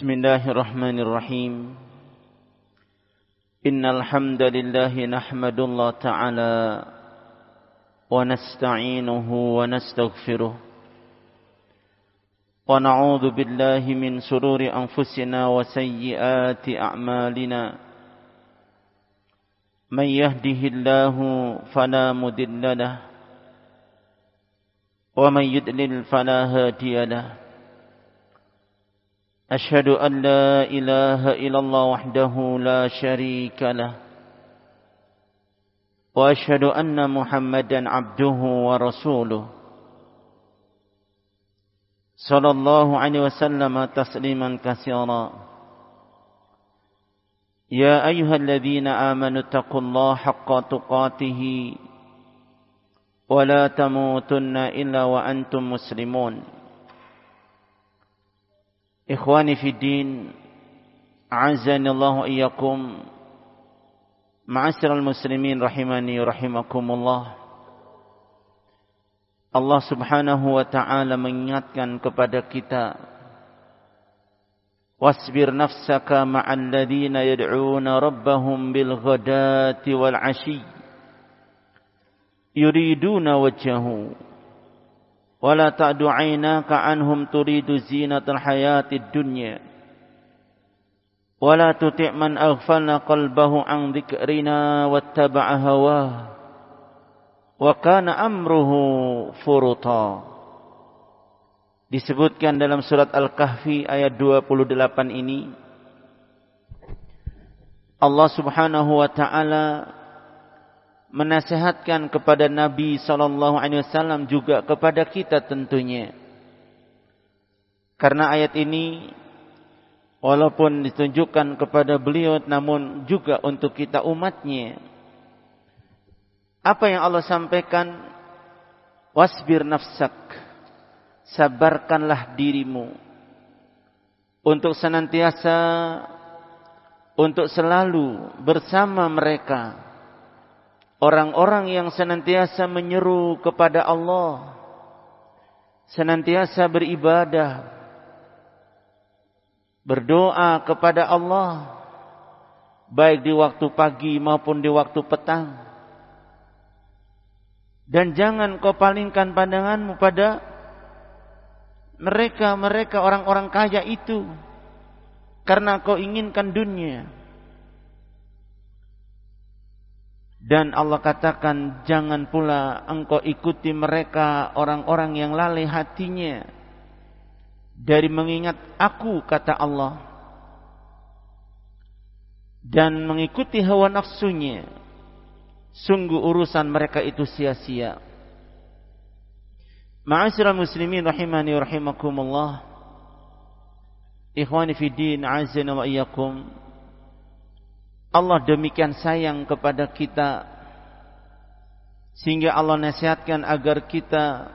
بسم الله الرحمن الرحيم إن الحمد لله نحمد الله تعالى ونستعينه ونستغفره ونعوذ بالله من سرور أنفسنا وسيئات أعمالنا من يهده الله فلا مدل له ومن يدلل فلا هادي له أشهد أن لا إله إلا الله وحده لا شريك له وأشهد أن محمدا عبده ورسوله. صلى الله عليه وسلم تسليما كثيرا. يا أيها الذين آمنوا اتقوا الله حق تقاته ولا تموتن إلا وأنتم مسلمون. Ikhwani fi din, a'azzani Allah iyyakum. Ma'asyiral muslimin rahimani rahimakumullah. Allah Subhanahu wa taala mengingatkan kepada kita Wasbir nafsaka ma'al ladzina yad'una rabbahum bil ghadati wal 'ashi yuriduna wajhahu wala ta'du aynaka anhum turidu zinatal hayatid dunya. Wala tuti' man aghfalna qalbahu an dhikrina wattaba'a hawah wa kana amruhu furuta. Disebutkan dalam surat Al-Kahfi ayat 28 ini Allah Subhanahu wa taala menasehatkan kepada Nabi sallallahu alaihi wasallam juga kepada kita tentunya. Karena ayat ini walaupun ditunjukkan kepada beliau namun juga untuk kita umatnya. Apa yang Allah sampaikan? Wasbir nafsak. Sabarkanlah dirimu untuk senantiasa untuk selalu bersama mereka Orang-orang yang senantiasa menyeru kepada Allah, senantiasa beribadah, berdoa kepada Allah, baik di waktu pagi maupun di waktu petang. Dan jangan kau palingkan pandanganmu pada mereka-mereka orang-orang kaya itu, karena kau inginkan dunia. Dan Allah katakan jangan pula engkau ikuti mereka orang-orang yang lalai hatinya dari mengingat aku kata Allah dan mengikuti hawa nafsunya sungguh urusan mereka itu sia-sia. Ma'asyiral muslimin rahimani rahimakumullah. Ikhwani fi din, azza wa iyyakum. Allah demikian sayang kepada kita sehingga Allah nasihatkan agar kita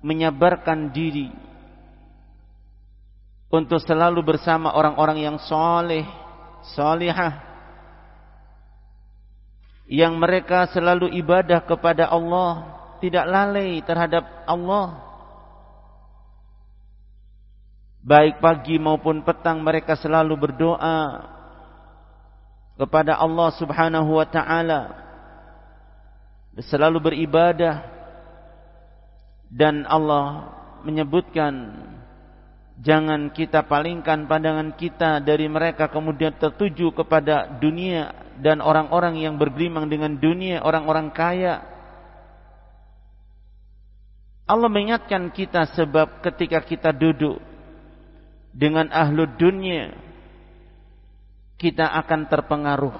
menyabarkan diri untuk selalu bersama orang-orang yang soleh, solihah, yang mereka selalu ibadah kepada Allah, tidak lalai terhadap Allah. Baik pagi maupun petang mereka selalu berdoa kepada Allah Subhanahu wa taala selalu beribadah dan Allah menyebutkan jangan kita palingkan pandangan kita dari mereka kemudian tertuju kepada dunia dan orang-orang yang bergelimang dengan dunia orang-orang kaya. Allah mengingatkan kita sebab ketika kita duduk dengan ahlu dunia kita akan terpengaruh.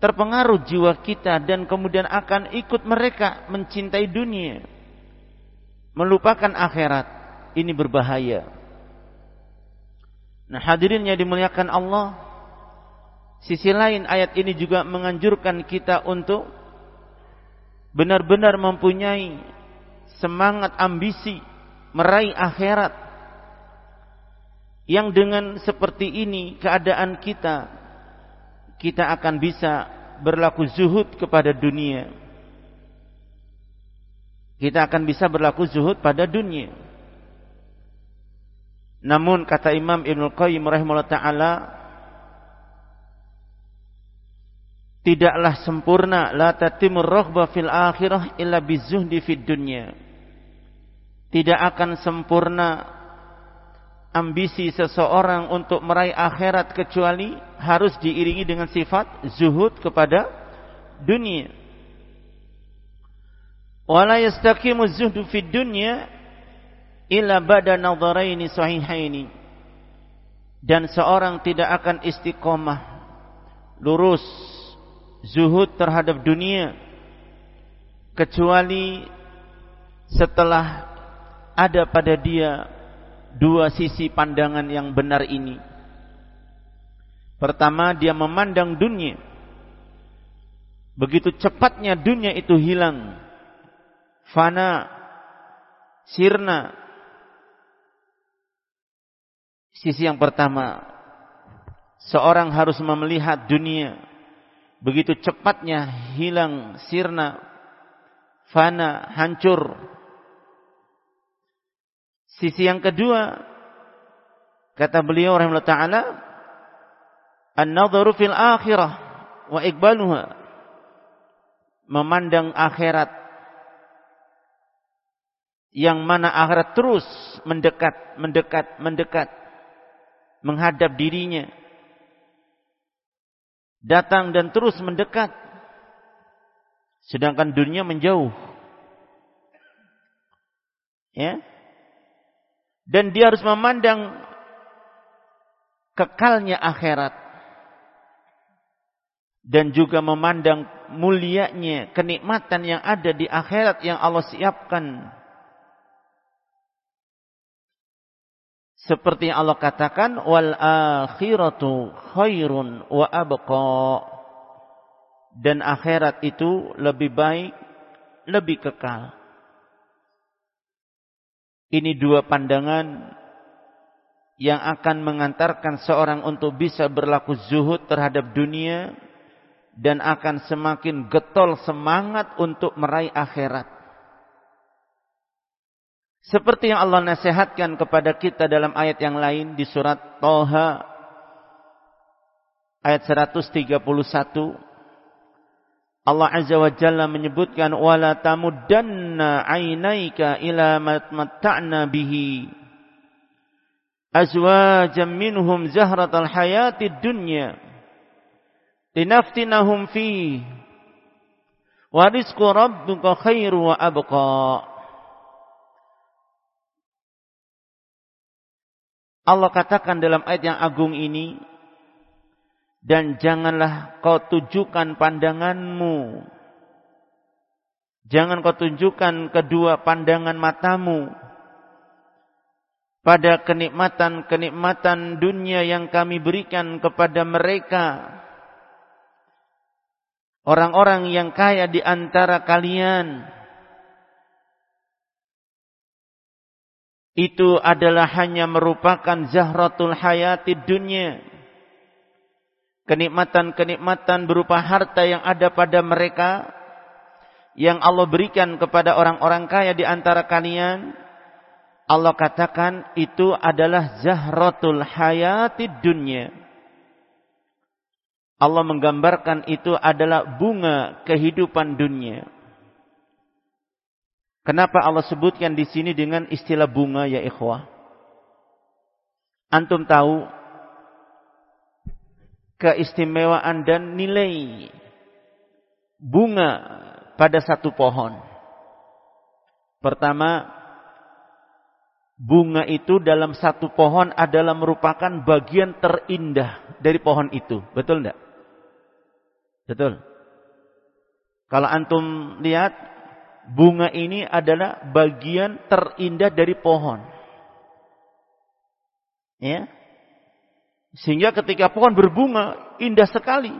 Terpengaruh jiwa kita dan kemudian akan ikut mereka mencintai dunia. Melupakan akhirat. Ini berbahaya. Nah hadirin yang dimuliakan Allah. Sisi lain ayat ini juga menganjurkan kita untuk benar-benar mempunyai semangat ambisi meraih akhirat yang dengan seperti ini keadaan kita kita akan bisa berlaku zuhud kepada dunia kita akan bisa berlaku zuhud pada dunia Namun kata Imam Ibnu Qayyim rahimahullah taala tidaklah sempurna la tatimur raghbah fil akhirah illa bizuhdi fid dunya. Tidak akan sempurna ambisi seseorang untuk meraih akhirat kecuali harus diiringi dengan sifat zuhud kepada dunia. Wala yastaqimu zuhdu fid dunya illa bada nadharaini sahihaini dan seorang tidak akan istiqomah lurus zuhud terhadap dunia kecuali setelah ada pada dia dua sisi pandangan yang benar ini. Pertama dia memandang dunia. Begitu cepatnya dunia itu hilang. Fana sirna. Sisi yang pertama, seorang harus melihat dunia. Begitu cepatnya hilang, sirna, fana, hancur. Sisi yang kedua, kata beliau rahimahullah taala, an-nadharu fil akhirah wa iqbaluha. Memandang akhirat yang mana akhirat terus mendekat, mendekat, mendekat menghadap dirinya. Datang dan terus mendekat. Sedangkan dunia menjauh. Ya. Dan dia harus memandang kekalnya akhirat. Dan juga memandang mulianya kenikmatan yang ada di akhirat yang Allah siapkan Seperti Allah katakan wal akhiratu khairun wa abqa. Dan akhirat itu lebih baik, lebih kekal. Ini dua pandangan yang akan mengantarkan seorang untuk bisa berlaku zuhud terhadap dunia dan akan semakin getol semangat untuk meraih akhirat. Seperti yang Allah nasihatkan kepada kita dalam ayat yang lain di surat Toha ayat 131. Allah Azza wa Jalla menyebutkan wala tamuddanna ainaika ila matta'na bihi. Azwajan minhum zahratal hayatid dunya linaftinahum fi wa rizqu rabbika khairu wa abqa. Allah katakan dalam ayat yang agung ini, dan janganlah kau tujukan pandanganmu. Jangan kau tunjukkan kedua pandangan matamu pada kenikmatan-kenikmatan dunia yang kami berikan kepada mereka. Orang-orang yang kaya di antara kalian itu adalah hanya merupakan zahratul hayati dunia. Kenikmatan-kenikmatan berupa harta yang ada pada mereka yang Allah berikan kepada orang-orang kaya di antara kalian. Allah katakan itu adalah zahratul hayati dunia. Allah menggambarkan itu adalah bunga kehidupan dunia. Kenapa Allah sebutkan di sini dengan istilah bunga ya ikhwah? Antum tahu keistimewaan dan nilai bunga pada satu pohon. Pertama, bunga itu dalam satu pohon adalah merupakan bagian terindah dari pohon itu. Betul enggak? Betul. Kalau antum lihat bunga ini adalah bagian terindah dari pohon. Ya. Sehingga ketika pohon berbunga indah sekali.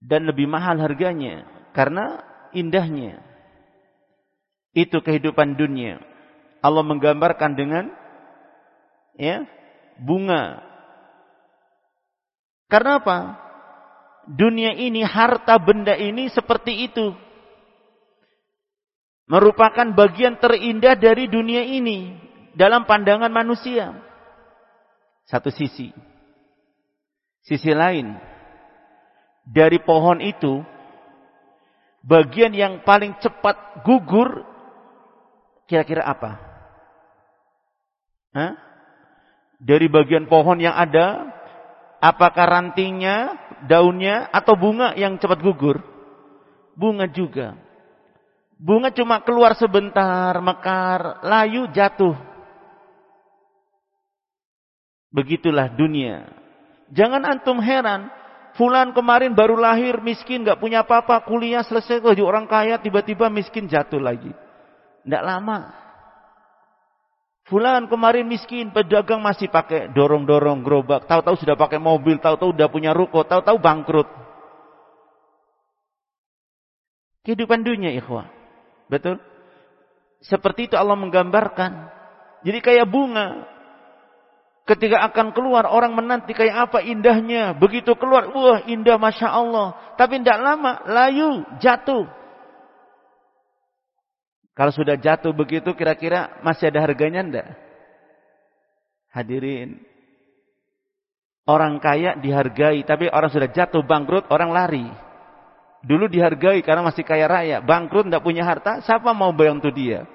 Dan lebih mahal harganya karena indahnya. Itu kehidupan dunia. Allah menggambarkan dengan ya, bunga. Karena apa? Dunia ini, harta benda ini seperti itu merupakan bagian terindah dari dunia ini dalam pandangan manusia. Satu sisi. Sisi lain, dari pohon itu, bagian yang paling cepat gugur, kira-kira apa? Hah? Dari bagian pohon yang ada, apakah rantingnya, daunnya, atau bunga yang cepat gugur? Bunga juga. Bunga cuma keluar sebentar, mekar, layu, jatuh. Begitulah dunia. Jangan antum heran. Fulan kemarin baru lahir, miskin, gak punya apa-apa, kuliah selesai, jadi orang kaya, tiba-tiba miskin jatuh lagi. Tidak lama. Fulan kemarin miskin, pedagang masih pakai dorong-dorong gerobak, tahu-tahu sudah pakai mobil, tahu-tahu sudah punya ruko, tahu-tahu bangkrut. Kehidupan dunia, ikhwah. Betul? Seperti itu Allah menggambarkan. Jadi kayak bunga. Ketika akan keluar orang menanti kayak apa indahnya. Begitu keluar, wah indah Masya Allah. Tapi tidak lama, layu, jatuh. Kalau sudah jatuh begitu kira-kira masih ada harganya enggak? Hadirin. Orang kaya dihargai, tapi orang sudah jatuh bangkrut, orang lari. Dulu dihargai karena masih kaya raya. Bangkrut tidak punya harta, siapa mau bantu dia?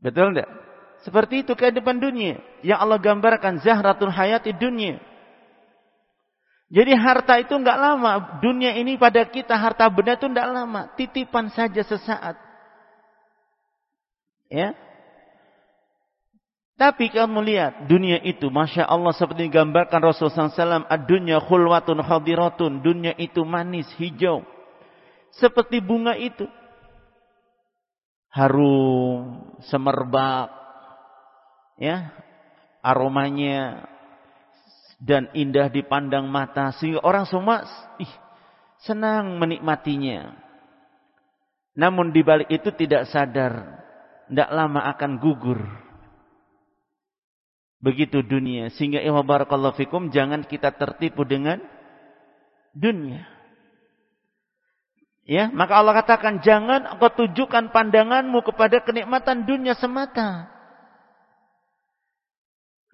Betul tidak? Seperti itu kehidupan dunia. Yang Allah gambarkan zahratul hayati dunia. Jadi harta itu enggak lama. Dunia ini pada kita harta benda itu enggak lama. Titipan saja sesaat. Ya. Tapi kamu lihat dunia itu, masya Allah seperti digambarkan Rasulullah SAW, dunia khulwatun khadiratun, dunia itu manis, hijau, seperti bunga itu, harum, semerbak, ya, aromanya dan indah dipandang mata sehingga orang semua ih, senang menikmatinya. Namun di balik itu tidak sadar, tidak lama akan gugur Begitu dunia. Sehingga ihwa barakallahu fikum jangan kita tertipu dengan dunia. Ya, maka Allah katakan jangan engkau tujukan pandanganmu kepada kenikmatan dunia semata.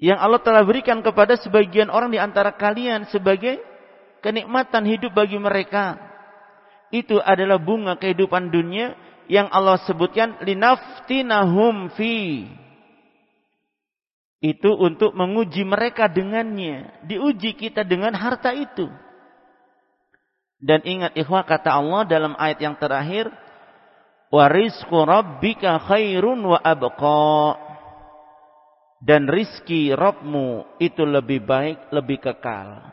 Yang Allah telah berikan kepada sebagian orang di antara kalian sebagai kenikmatan hidup bagi mereka. Itu adalah bunga kehidupan dunia yang Allah sebutkan linaftinahum fi itu untuk menguji mereka dengannya. Diuji kita dengan harta itu. Dan ingat ikhwah kata Allah dalam ayat yang terakhir. Warizku rabbika khairun wa abqa. Dan rizki Rabbmu itu lebih baik, lebih kekal.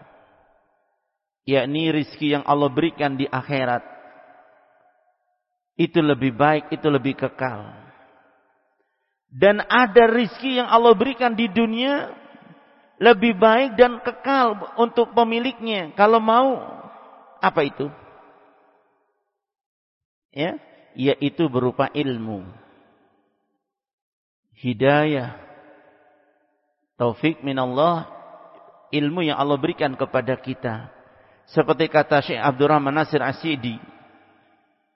Yakni rizki yang Allah berikan di akhirat. Itu lebih baik, itu lebih kekal. Dan ada rizki yang Allah berikan di dunia lebih baik dan kekal untuk pemiliknya. Kalau mau, apa itu? Ya, yaitu berupa ilmu. Hidayah. Taufik minallah. Ilmu yang Allah berikan kepada kita. Seperti kata Syekh Abdurrahman Nasir Asidi.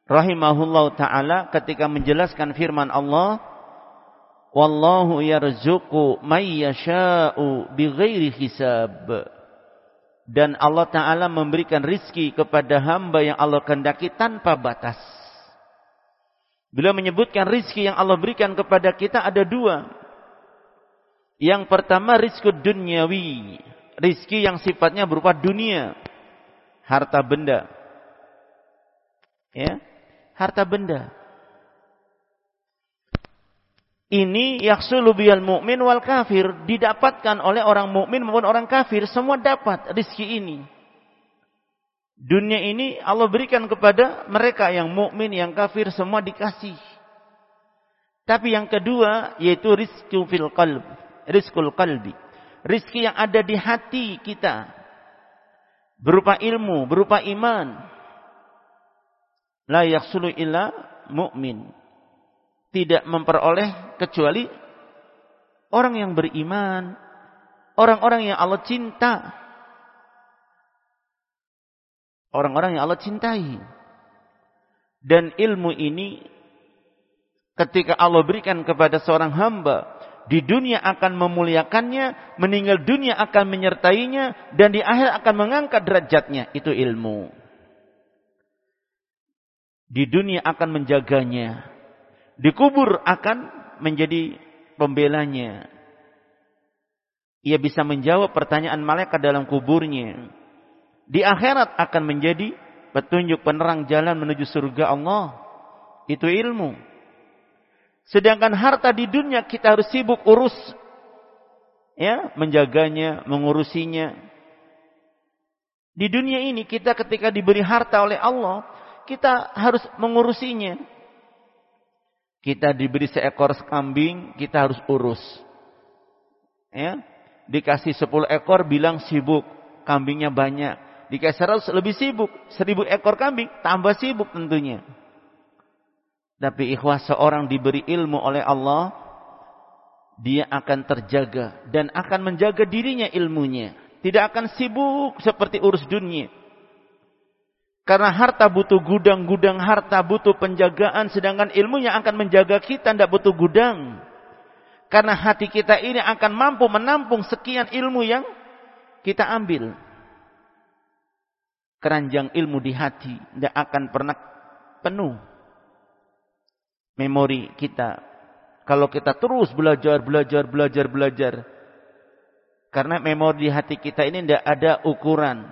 Rahimahullah ta'ala ketika menjelaskan firman Allah. Wallahu yarzuqu may yasha'u bighairi hisab. Dan Allah Ta'ala memberikan rizki kepada hamba yang Allah kehendaki tanpa batas. Beliau menyebutkan rizki yang Allah berikan kepada kita ada dua. Yang pertama rizki duniawi. Rizki yang sifatnya berupa dunia. Harta benda. Ya, harta benda ini yaksulu biyal mu'min wal kafir didapatkan oleh orang mukmin maupun orang kafir semua dapat rizki ini. Dunia ini Allah berikan kepada mereka yang mukmin, yang kafir semua dikasih. Tapi yang kedua yaitu rizki fil qalb, rizkul qalbi. Rizki yang ada di hati kita. Berupa ilmu, berupa iman. La yaksulu illa mu'min tidak memperoleh kecuali orang yang beriman, orang-orang yang Allah cinta. Orang-orang yang Allah cintai. Dan ilmu ini ketika Allah berikan kepada seorang hamba di dunia akan memuliakannya, meninggal dunia akan menyertainya, dan di akhir akan mengangkat derajatnya. Itu ilmu. Di dunia akan menjaganya. Di kubur akan menjadi pembelanya. Ia bisa menjawab pertanyaan malaikat dalam kuburnya. Di akhirat akan menjadi petunjuk penerang jalan menuju surga Allah. Itu ilmu. Sedangkan harta di dunia kita harus sibuk urus. Ya, menjaganya, mengurusinya. Di dunia ini kita ketika diberi harta oleh Allah, kita harus mengurusinya. Kita diberi seekor kambing, kita harus urus. Ya, dikasih 10 ekor bilang sibuk, kambingnya banyak. Dikasih 100 lebih sibuk, 1000 ekor kambing tambah sibuk tentunya. Tapi ikhwah seorang diberi ilmu oleh Allah, dia akan terjaga dan akan menjaga dirinya ilmunya. Tidak akan sibuk seperti urus dunia. Karena harta butuh gudang-gudang harta, butuh penjagaan. Sedangkan ilmunya akan menjaga kita, tidak butuh gudang. Karena hati kita ini akan mampu menampung sekian ilmu yang kita ambil. Keranjang ilmu di hati tidak akan pernah penuh memori kita. Kalau kita terus belajar, belajar, belajar, belajar. Karena memori di hati kita ini tidak ada ukuran.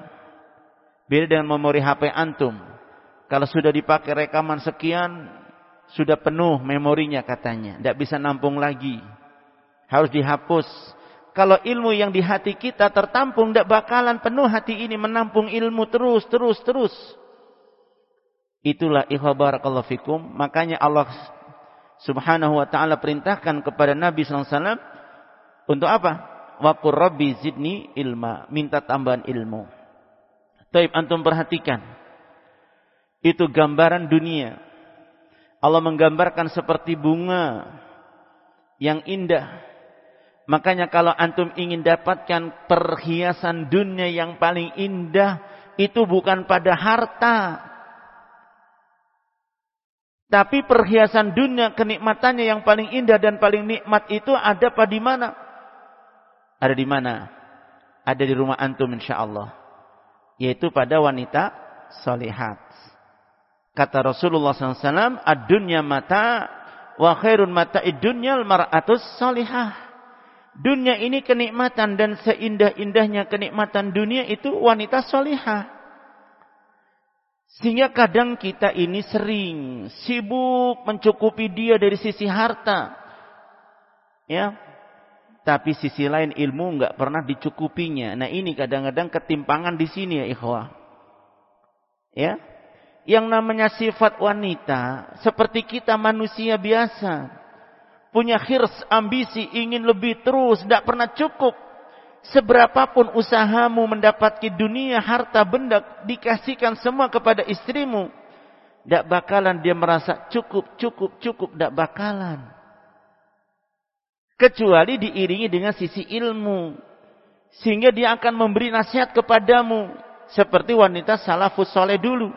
Beda dengan memori HP antum. Kalau sudah dipakai rekaman sekian, sudah penuh memorinya katanya. Tidak bisa nampung lagi. Harus dihapus. Kalau ilmu yang di hati kita tertampung, tidak bakalan penuh hati ini menampung ilmu terus, terus, terus. Itulah ikhwa barakallahu fikum. Makanya Allah subhanahu wa ta'ala perintahkan kepada Nabi SAW untuk apa? Waqur rabbi zidni ilma. Minta tambahan ilmu. Taib antum perhatikan. Itu gambaran dunia. Allah menggambarkan seperti bunga yang indah. Makanya kalau antum ingin dapatkan perhiasan dunia yang paling indah, itu bukan pada harta, tapi perhiasan dunia kenikmatannya yang paling indah dan paling nikmat itu ada pada di mana? Ada di mana? Ada di rumah antum insyaallah. Yaitu pada wanita solihat. Kata Rasulullah SAW, ad-dunya mata wa khairun mata dunya al-mar'atus solihah. Dunia ini kenikmatan dan seindah-indahnya kenikmatan dunia itu wanita solihah. Sehingga kadang kita ini sering sibuk mencukupi dia dari sisi harta. Ya. Tapi sisi lain ilmu enggak pernah dicukupinya. Nah, ini kadang-kadang ketimpangan di sini ya ikhwah. Ya. Yang namanya sifat wanita seperti kita manusia biasa. Punya khirs, ambisi, ingin lebih terus, tidak pernah cukup. Seberapapun usahamu mendapatkan dunia, harta, benda, dikasihkan semua kepada istrimu. Tidak bakalan dia merasa cukup, cukup, cukup. Tidak bakalan. Kecuali diiringi dengan sisi ilmu. Sehingga dia akan memberi nasihat kepadamu. Seperti wanita salafus soleh dulu.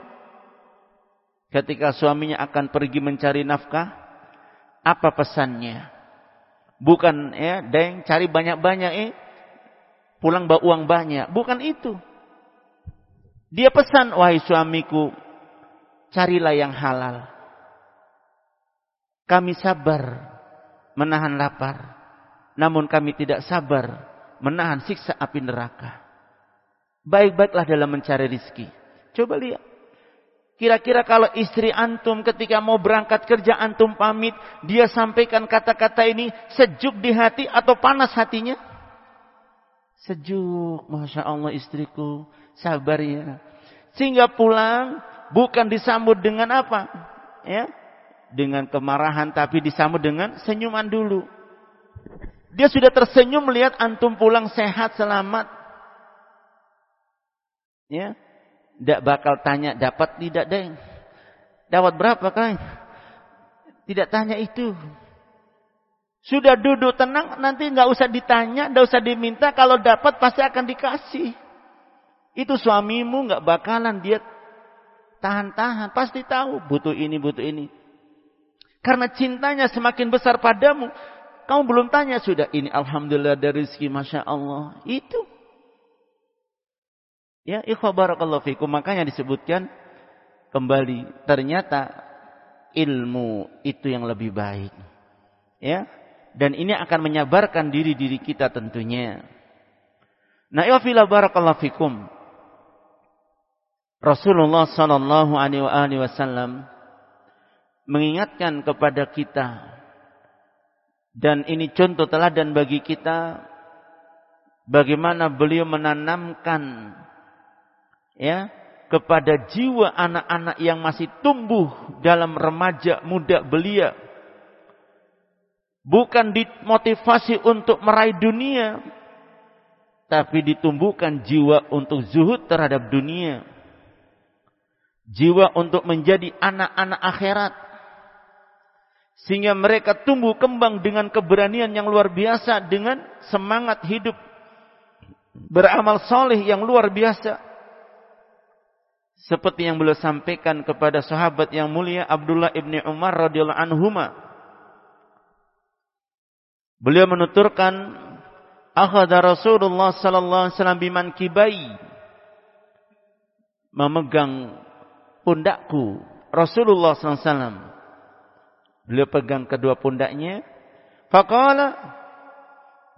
Ketika suaminya akan pergi mencari nafkah. Apa pesannya? Bukan ya, deng cari banyak-banyak eh pulang bawa uang banyak. Bukan itu. Dia pesan, wahai suamiku, carilah yang halal. Kami sabar menahan lapar. Namun kami tidak sabar menahan siksa api neraka. Baik-baiklah dalam mencari rizki. Coba lihat. Kira-kira kalau istri antum ketika mau berangkat kerja antum pamit, dia sampaikan kata-kata ini sejuk di hati atau panas hatinya? Sejuk, Masya Allah istriku, sabar ya. Sehingga pulang, bukan disambut dengan apa? Ya, dengan kemarahan, tapi disambut dengan senyuman dulu. Dia sudah tersenyum melihat antum pulang sehat, selamat. Ya, tidak bakal tanya dapat tidak deh. Dapat berapa kan? Tidak tanya itu. Sudah duduk tenang, nanti nggak usah ditanya, nggak usah diminta. Kalau dapat pasti akan dikasih. Itu suamimu nggak bakalan dia tahan-tahan, pasti tahu butuh ini, butuh ini. Karena cintanya semakin besar padamu. Kamu belum tanya sudah. Ini Alhamdulillah dari rezeki Masya Allah. Itu. Ya, ikhwa fikum. Makanya disebutkan kembali. Ternyata ilmu itu yang lebih baik. Ya. Dan ini akan menyabarkan diri-diri kita tentunya. Nah, ya barakallahu fikum. Rasulullah sallallahu alaihi wasallam mengingatkan kepada kita dan ini contoh teladan bagi kita bagaimana beliau menanamkan ya kepada jiwa anak-anak yang masih tumbuh dalam remaja muda belia bukan dimotivasi untuk meraih dunia tapi ditumbuhkan jiwa untuk zuhud terhadap dunia. Jiwa untuk menjadi anak-anak akhirat. Sehingga mereka tumbuh kembang dengan keberanian yang luar biasa dengan semangat hidup. Beramal soleh yang luar biasa. Seperti yang beliau sampaikan kepada sahabat yang mulia Abdullah ibni Umar radhiyallahu anhuma beliau menuturkan akhadha Rasulullah sallallahu alaihi wasallam biman kibai memegang pundakku Rasulullah sallallahu alaihi wasallam Beliau pegang kedua pundaknya. Faqala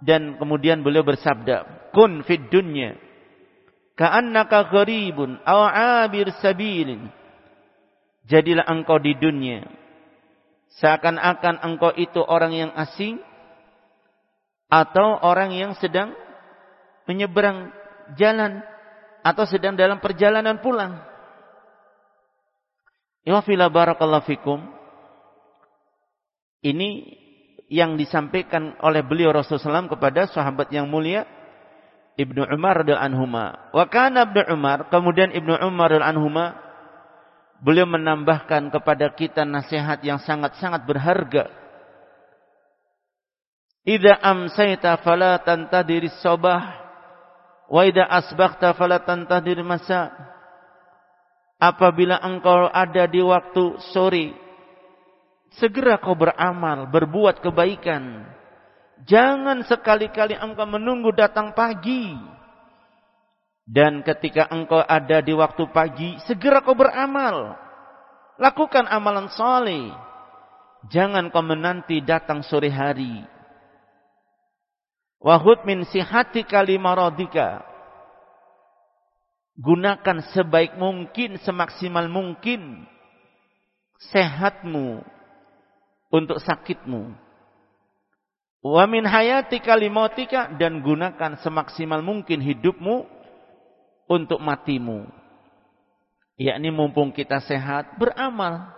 dan kemudian beliau bersabda, "Kun fid dunya ka'annaka gharibun aw 'abir sabilin." Jadilah engkau di dunia seakan-akan engkau itu orang yang asing atau orang yang sedang menyeberang jalan atau sedang dalam perjalanan pulang. Ya fila barakallahu fikum. Ini yang disampaikan oleh beliau Rasulullah SAW kepada sahabat yang mulia Ibnu Umar radhiyallahu anhuma. Wa kana Ibnu Umar, kemudian Ibnu Umar radhiyallahu anhuma beliau menambahkan kepada kita nasihat yang sangat-sangat berharga. Idza amsayta fala tantadiri sabah wa idza asbaghta fala tantadiri masa. Apabila engkau ada di waktu sore Segera kau beramal, berbuat kebaikan. Jangan sekali-kali engkau menunggu datang pagi. Dan ketika engkau ada di waktu pagi, segera kau beramal. Lakukan amalan soleh. Jangan kau menanti datang sore hari. Wahud min sihati kalimarodika. Gunakan sebaik mungkin, semaksimal mungkin. Sehatmu, untuk sakitmu. Wa min hayatika limotika dan gunakan semaksimal mungkin hidupmu untuk matimu. Yakni mumpung kita sehat beramal.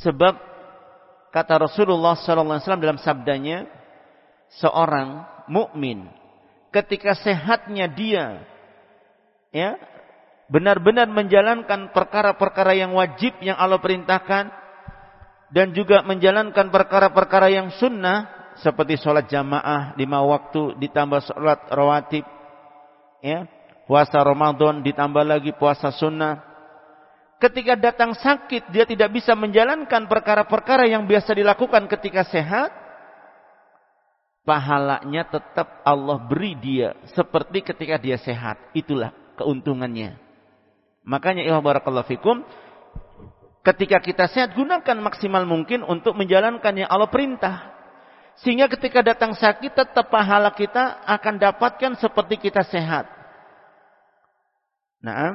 Sebab kata Rasulullah SAW dalam sabdanya, seorang mukmin ketika sehatnya dia ya benar-benar menjalankan perkara-perkara yang wajib yang Allah perintahkan dan juga menjalankan perkara-perkara yang sunnah seperti sholat jamaah lima waktu ditambah sholat rawatib ya puasa Ramadan ditambah lagi puasa sunnah. Ketika datang sakit dia tidak bisa menjalankan perkara-perkara yang biasa dilakukan ketika sehat pahalanya tetap Allah beri dia seperti ketika dia sehat itulah keuntungannya makanya ya barakallahu fikum Ketika kita sehat, gunakan maksimal mungkin untuk menjalankan yang Allah perintah. Sehingga ketika datang sakit, tetap pahala kita akan dapatkan seperti kita sehat. Nah,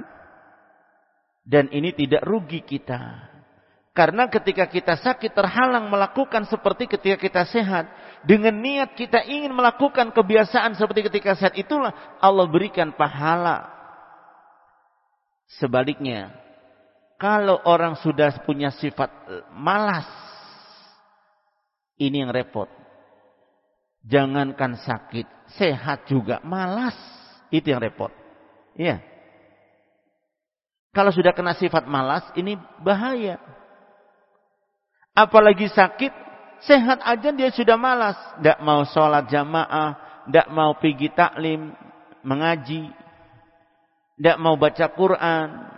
dan ini tidak rugi kita. Karena ketika kita sakit terhalang melakukan seperti ketika kita sehat. Dengan niat kita ingin melakukan kebiasaan seperti ketika sehat itulah Allah berikan pahala. Sebaliknya, kalau orang sudah punya sifat eh, malas, ini yang repot. Jangankan sakit, sehat juga malas. Itu yang repot. Iya. Kalau sudah kena sifat malas, ini bahaya. Apalagi sakit, sehat aja dia sudah malas. Tidak mau sholat jamaah, tidak mau pergi taklim, mengaji, tidak mau baca Quran,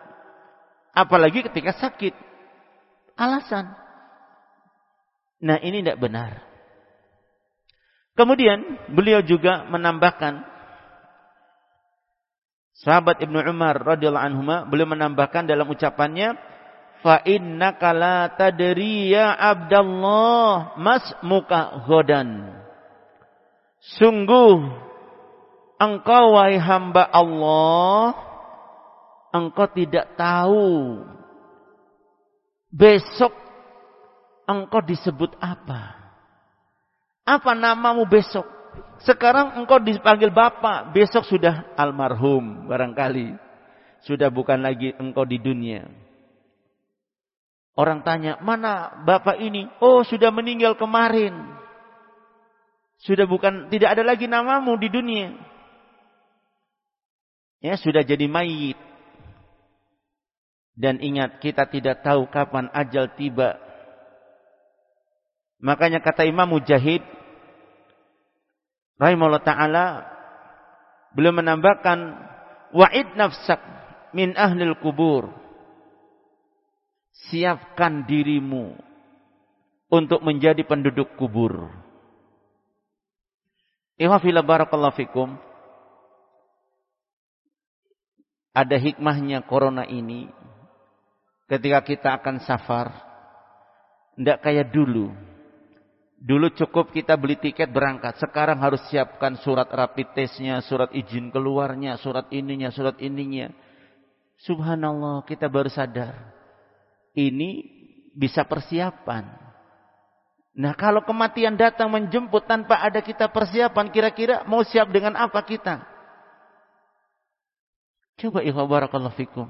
Apalagi ketika sakit. Alasan. Nah, ini tidak benar. Kemudian beliau juga menambahkan Sahabat Ibnu Umar radhiyallahu anhu beliau menambahkan dalam ucapannya fa innaka la tadri ya Abdullah mas muka godan. Sungguh engkau wahai hamba Allah engkau tidak tahu besok engkau disebut apa? Apa namamu besok? Sekarang engkau dipanggil bapak, besok sudah almarhum barangkali. Sudah bukan lagi engkau di dunia. Orang tanya, mana bapak ini? Oh, sudah meninggal kemarin. Sudah bukan, tidak ada lagi namamu di dunia. Ya, sudah jadi mayit. Dan ingat, kita tidak tahu kapan ajal tiba. Makanya kata Imam Mujahid, rahimahullah taala, beliau menambahkan wa'id nafsak min ahlil kubur siapkan dirimu untuk menjadi penduduk kubur. Ihwafila barakallahu fikum. Ada hikmahnya corona ini. Ketika kita akan safar. Tidak kayak dulu. Dulu cukup kita beli tiket berangkat. Sekarang harus siapkan surat rapid testnya, surat izin keluarnya, surat ininya, surat ininya. Subhanallah kita baru sadar ini bisa persiapan. Nah kalau kematian datang menjemput tanpa ada kita persiapan, kira-kira mau siap dengan apa kita? Coba ikhwan barakallahu fikum.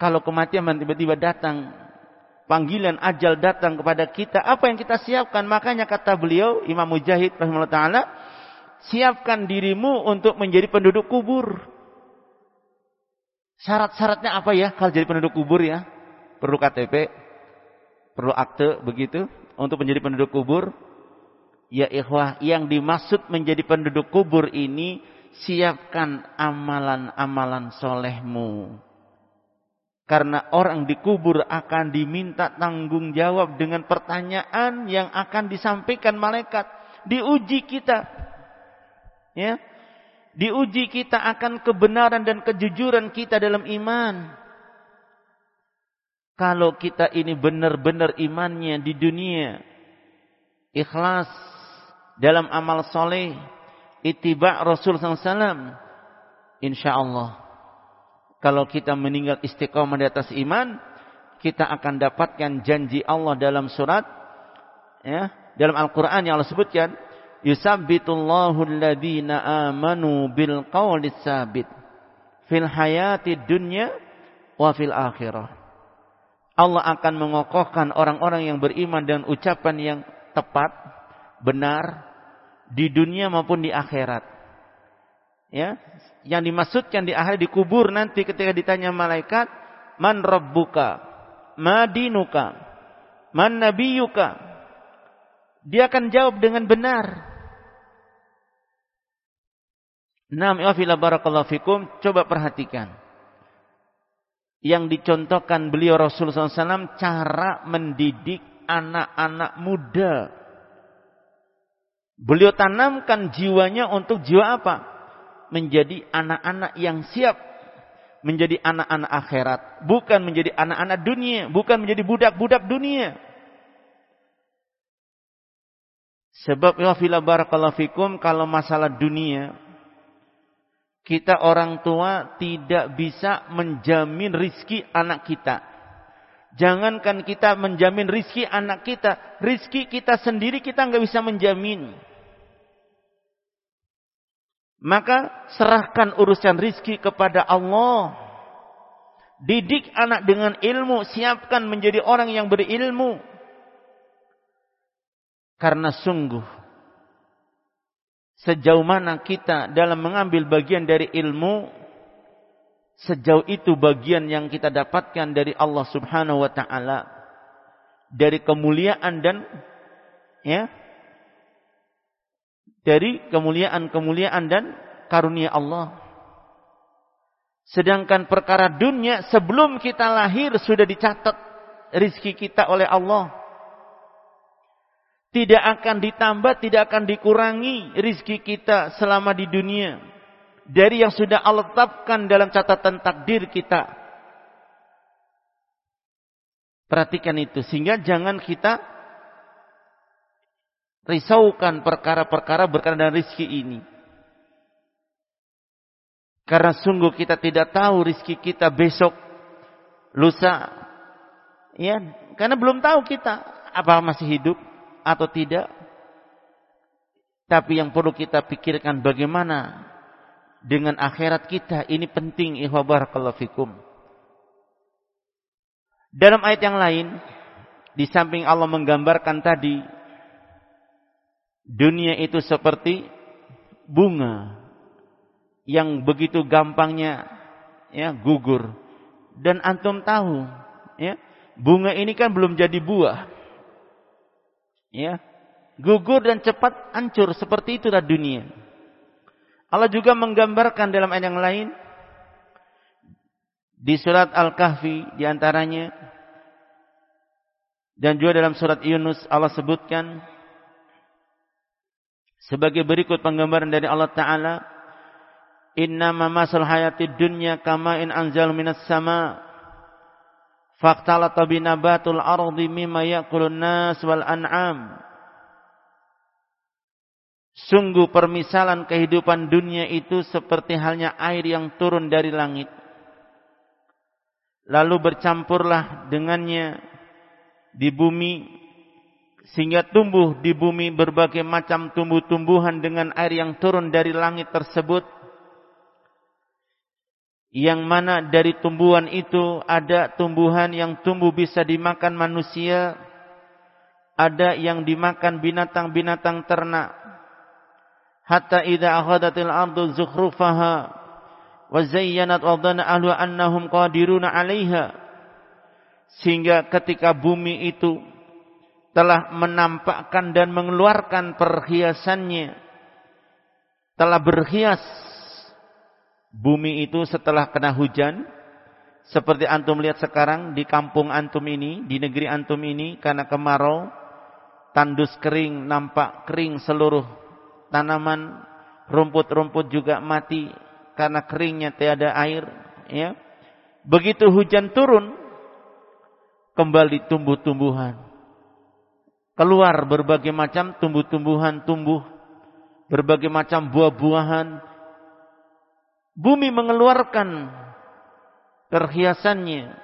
Kalau kematian tiba-tiba datang, panggilan ajal datang kepada kita, apa yang kita siapkan? Makanya kata beliau, Imam Mujahid rahimahullah ta'ala, siapkan dirimu untuk menjadi penduduk kubur. Syarat-syaratnya apa ya kalau jadi penduduk kubur ya? Perlu KTP, perlu akte begitu untuk menjadi penduduk kubur. Ya ikhwah, yang dimaksud menjadi penduduk kubur ini siapkan amalan-amalan solehmu. Karena orang dikubur akan diminta tanggung jawab dengan pertanyaan yang akan disampaikan malaikat. Diuji kita. Ya. Diuji kita akan kebenaran dan kejujuran kita dalam iman. Kalau kita ini benar-benar imannya di dunia, ikhlas dalam amal soleh, itiba Rasul SAW, insya Allah, kalau kita meninggal istiqomah di atas iman, kita akan dapatkan janji Allah dalam surat, ya, dalam Al-Quran yang Allah sebutkan, yusabbitullahu alladhina amanu bil qawli sabit fil hayati dunya wa fil akhirah. Allah akan mengokohkan orang-orang yang beriman dengan ucapan yang tepat, benar di dunia maupun di akhirat. Ya, yang dimaksudkan di akhir dikubur nanti ketika ditanya malaikat, "Man rabbuka? Ma dinuka? Man nabiyuka?" Dia akan jawab dengan benar. Naam ya fikum, coba perhatikan yang dicontohkan beliau Rasulullah SAW cara mendidik anak-anak muda. Beliau tanamkan jiwanya untuk jiwa apa? Menjadi anak-anak yang siap menjadi anak-anak akhirat, bukan menjadi anak-anak dunia, bukan menjadi budak-budak dunia. Sebab ya fila barakallahu fikum kalau masalah dunia kita orang tua tidak bisa menjamin rizki anak kita. Jangankan kita menjamin rizki anak kita, rizki kita sendiri kita nggak bisa menjamin. Maka serahkan urusan rizki kepada Allah. Didik anak dengan ilmu, siapkan menjadi orang yang berilmu. Karena sungguh sejauh mana kita dalam mengambil bagian dari ilmu sejauh itu bagian yang kita dapatkan dari Allah Subhanahu wa taala dari kemuliaan dan ya dari kemuliaan-kemuliaan dan karunia Allah. Sedangkan perkara dunia sebelum kita lahir sudah dicatat rizki kita oleh Allah Tidak akan ditambah, tidak akan dikurangi rizki kita selama di dunia. Dari yang sudah Allah tetapkan dalam catatan takdir kita. Perhatikan itu. Sehingga jangan kita risaukan perkara-perkara berkaitan dengan rizki ini. Karena sungguh kita tidak tahu rizki kita besok, lusa. Ya, karena belum tahu kita apa masih hidup atau tidak. Tapi yang perlu kita pikirkan bagaimana dengan akhirat kita. Ini penting ihwabar fikum. Dalam ayat yang lain, di samping Allah menggambarkan tadi, dunia itu seperti bunga yang begitu gampangnya ya gugur. Dan antum tahu, ya, bunga ini kan belum jadi buah ya gugur dan cepat hancur seperti itulah dunia. Allah juga menggambarkan dalam ayat yang lain di surat Al-Kahfi di antaranya dan juga dalam surat Yunus Allah sebutkan sebagai berikut penggambaran dari Allah Taala Inna masal hayatid dunya kama in anzal minas sama Faktalata binabatul ardi mimma yakulun nas wal an'am. Sungguh permisalan kehidupan dunia itu seperti halnya air yang turun dari langit. Lalu bercampurlah dengannya di bumi sehingga tumbuh di bumi berbagai macam tumbuh-tumbuhan dengan air yang turun dari langit tersebut yang mana dari tumbuhan itu ada tumbuhan yang tumbuh bisa dimakan manusia, ada yang dimakan binatang-binatang ternak. Hatta idza akhadatil ardu zukhrufaha wa zayyanat wa dhanna ahlu annahum qadiruna 'alaiha sehingga ketika bumi itu telah menampakkan dan mengeluarkan perhiasannya telah berhias bumi itu setelah kena hujan seperti antum lihat sekarang di kampung antum ini, di negeri antum ini karena kemarau tandus kering, nampak kering seluruh tanaman, rumput-rumput juga mati karena keringnya tiada air, ya. Begitu hujan turun kembali tumbuh-tumbuhan. Keluar berbagai macam tumbuh-tumbuhan tumbuh, berbagai macam buah-buahan, bumi mengeluarkan perhiasannya.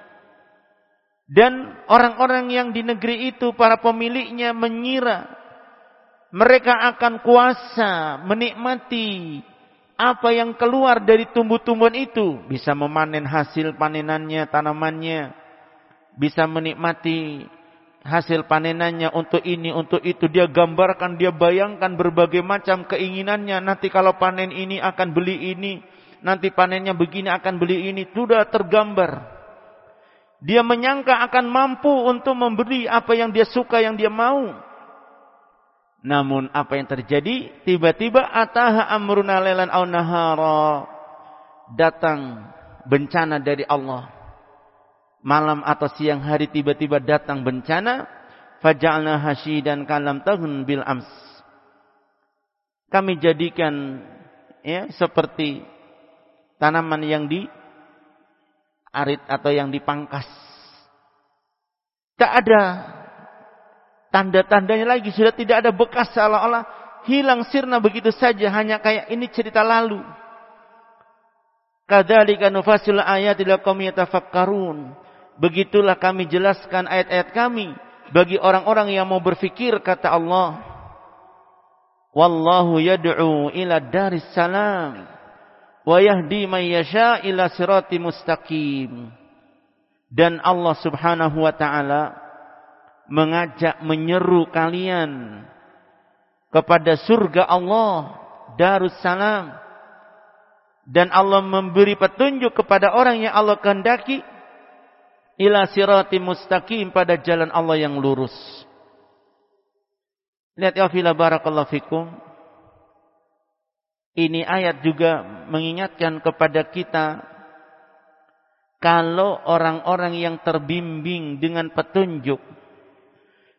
Dan orang-orang yang di negeri itu para pemiliknya mengira mereka akan kuasa menikmati apa yang keluar dari tumbuh-tumbuhan itu. Bisa memanen hasil panenannya tanamannya. Bisa menikmati hasil panenannya untuk ini untuk itu. Dia gambarkan dia bayangkan berbagai macam keinginannya. Nanti kalau panen ini akan beli ini nanti panennya begini akan beli ini sudah tergambar. Dia menyangka akan mampu untuk memberi apa yang dia suka, yang dia mau. Namun apa yang terjadi? Tiba-tiba ataha amruna lailan aw nahara. Datang bencana dari Allah. Malam atau siang hari tiba-tiba datang bencana. Faja'alna hasyidan kalam tahun bil ams. Kami jadikan ya seperti tanaman yang di arit atau yang dipangkas. Tak ada tanda-tandanya lagi, sudah tidak ada bekas seolah-olah hilang sirna begitu saja, hanya kayak ini cerita lalu. Kadzalika nufasil ayati lakum yatafakkarun. Begitulah kami jelaskan ayat-ayat kami bagi orang-orang yang mau berfikir kata Allah. Wallahu yad'u ila daris salam wa yahdi man yasha ila sirati mustaqim. Dan Allah Subhanahu wa taala mengajak menyeru kalian kepada surga Allah Darussalam dan Allah memberi petunjuk kepada orang yang Allah kehendaki ila sirati mustaqim pada jalan Allah yang lurus. Lihat ya fila barakallahu fikum. Ini ayat juga mengingatkan kepada kita kalau orang-orang yang terbimbing dengan petunjuk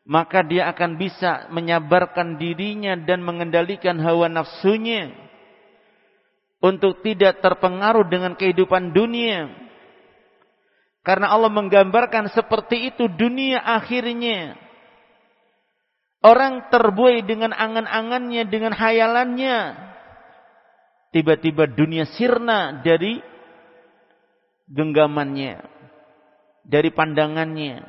maka dia akan bisa menyabarkan dirinya dan mengendalikan hawa nafsunya untuk tidak terpengaruh dengan kehidupan dunia. Karena Allah menggambarkan seperti itu dunia akhirnya. Orang terbuai dengan angan-angannya, dengan hayalannya. Tiba-tiba dunia sirna dari genggamannya, dari pandangannya.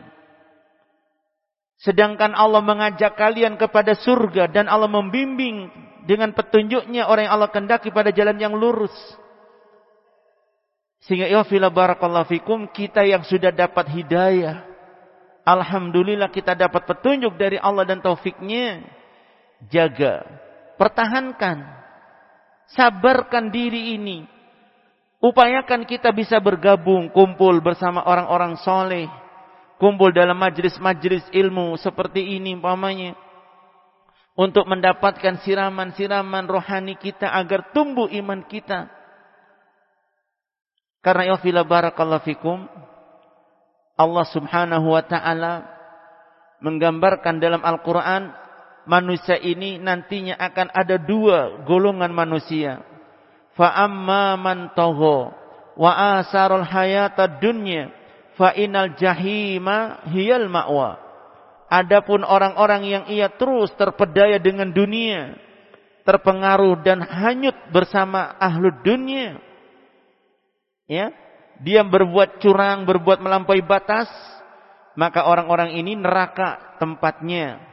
Sedangkan Allah mengajak kalian kepada surga dan Allah membimbing dengan petunjuknya orang yang Allah kendaki pada jalan yang lurus. Sehingga ya fila barakallahu fikum kita yang sudah dapat hidayah. Alhamdulillah kita dapat petunjuk dari Allah dan taufiknya. Jaga, pertahankan, sabarkan diri ini. Upayakan kita bisa bergabung, kumpul bersama orang-orang soleh kumpul dalam majlis-majlis ilmu seperti ini umpamanya untuk mendapatkan siraman-siraman rohani kita agar tumbuh iman kita. Karena ya fila barakallahu fikum Allah Subhanahu wa taala menggambarkan dalam Al-Qur'an manusia ini nantinya akan ada dua golongan manusia. Fa amma man wa asarul hayata dunya fa inal jahima hiyal ma'wa. Adapun orang-orang yang ia terus terpedaya dengan dunia, terpengaruh dan hanyut bersama ahlu dunia. Ya, dia berbuat curang, berbuat melampaui batas, maka orang-orang ini neraka tempatnya.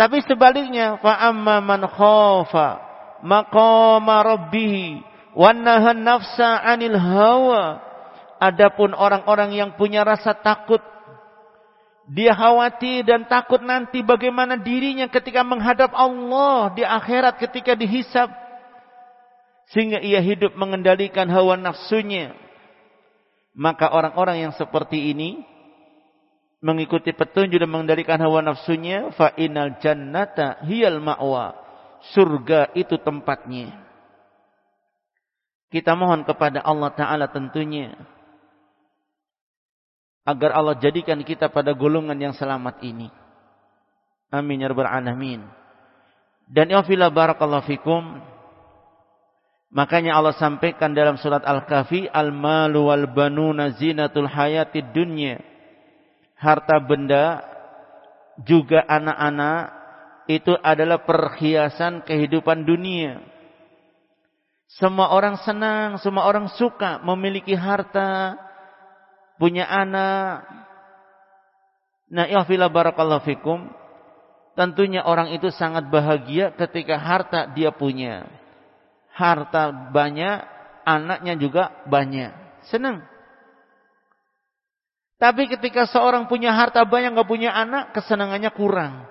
Tapi sebaliknya, fa amma man khafa maqama rabbih wa nafsa 'anil hawa Adapun orang-orang yang punya rasa takut, dia khawatir dan takut nanti bagaimana dirinya ketika menghadap Allah di akhirat ketika dihisab. Sehingga ia hidup mengendalikan hawa nafsunya. Maka orang-orang yang seperti ini mengikuti petunjuk dan mengendalikan hawa nafsunya fa inal jannata hiyal ma'wa surga itu tempatnya kita mohon kepada Allah taala tentunya agar Allah jadikan kita pada golongan yang selamat ini. Amin ya rabbal alamin. Dan ya fila barakallahu fikum. Makanya Allah sampaikan dalam surat Al-Kahfi, al-malu wal banuna zinatul hayatid dunya. Harta benda juga anak-anak itu adalah perhiasan kehidupan dunia. Semua orang senang, semua orang suka memiliki harta, punya anak. Nah, ya fila barakallahu fikum. Tentunya orang itu sangat bahagia ketika harta dia punya. Harta banyak, anaknya juga banyak. Senang. Tapi ketika seorang punya harta banyak nggak punya anak, kesenangannya kurang.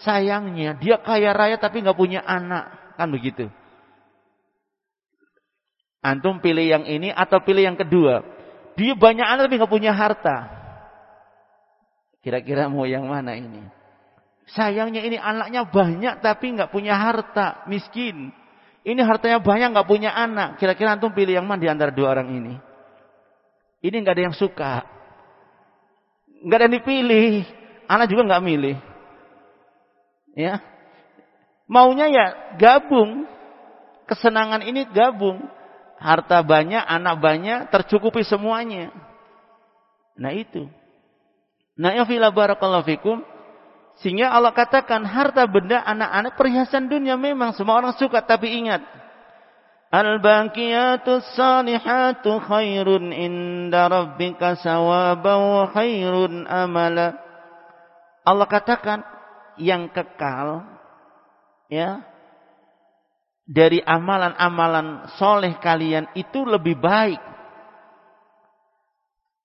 Sayangnya dia kaya raya tapi nggak punya anak, kan begitu. Antum pilih yang ini atau pilih yang kedua? Dia banyak anak tapi nggak punya harta. Kira-kira mau yang mana ini? Sayangnya ini anaknya banyak tapi nggak punya harta, miskin. Ini hartanya banyak nggak punya anak. Kira-kira antum pilih yang mana di antara dua orang ini? Ini nggak ada yang suka. Nggak ada yang dipilih. Anak juga nggak milih. Ya. Maunya ya gabung. Kesenangan ini gabung harta banyak, anak banyak, tercukupi semuanya. Nah itu. Nah ya fila barakallahu fikum. Sehingga Allah katakan harta benda anak-anak perhiasan dunia memang semua orang suka. Tapi ingat. Al-baqiyatus salihatu khairun inda rabbika wa khairun. Allah katakan yang kekal ya dari amalan-amalan soleh kalian itu lebih baik.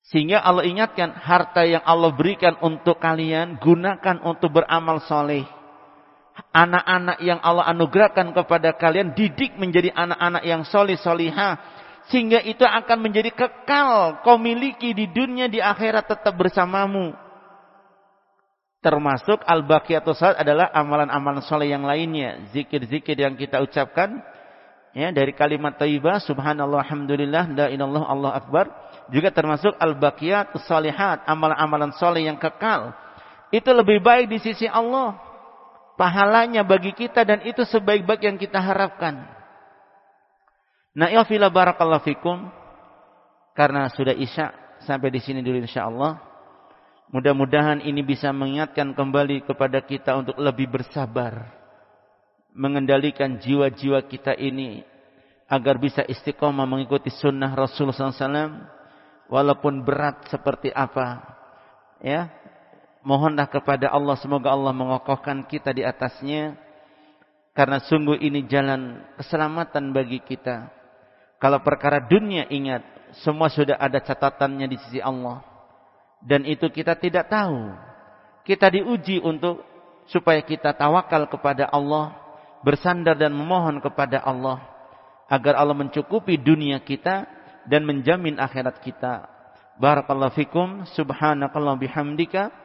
Sehingga Allah ingatkan harta yang Allah berikan untuk kalian gunakan untuk beramal soleh. Anak-anak yang Allah anugerahkan kepada kalian didik menjadi anak-anak yang soleh solihah. Sehingga itu akan menjadi kekal kau miliki di dunia di akhirat tetap bersamamu termasuk al-baqiyatus salat adalah amalan-amalan soleh yang lainnya, zikir-zikir yang kita ucapkan ya dari kalimat thayyibah subhanallah alhamdulillah la ilallah Allah akbar juga termasuk al-baqiyatus salihat, amalan-amalan soleh yang kekal. itu lebih baik di sisi Allah. Pahalanya bagi kita dan itu sebaik-baik yang kita harapkan. Nah, ya fila barakallahu fikum. Karena sudah isya sampai di sini dulu insyaallah. Mudah-mudahan ini bisa mengingatkan kembali kepada kita untuk lebih bersabar. Mengendalikan jiwa-jiwa kita ini agar bisa istiqomah mengikuti sunnah Rasulullah SAW walaupun berat seperti apa ya mohonlah kepada Allah semoga Allah mengokohkan kita di atasnya. Karena sungguh ini jalan keselamatan bagi kita. Kalau perkara dunia ingat semua sudah ada catatannya di sisi Allah. Dan itu kita tidak tahu. Kita diuji untuk supaya kita tawakal kepada Allah bersandar dan memohon kepada Allah agar Allah mencukupi dunia kita dan menjamin akhirat kita. Barakallahu fikum. Subhanakallah bihamdika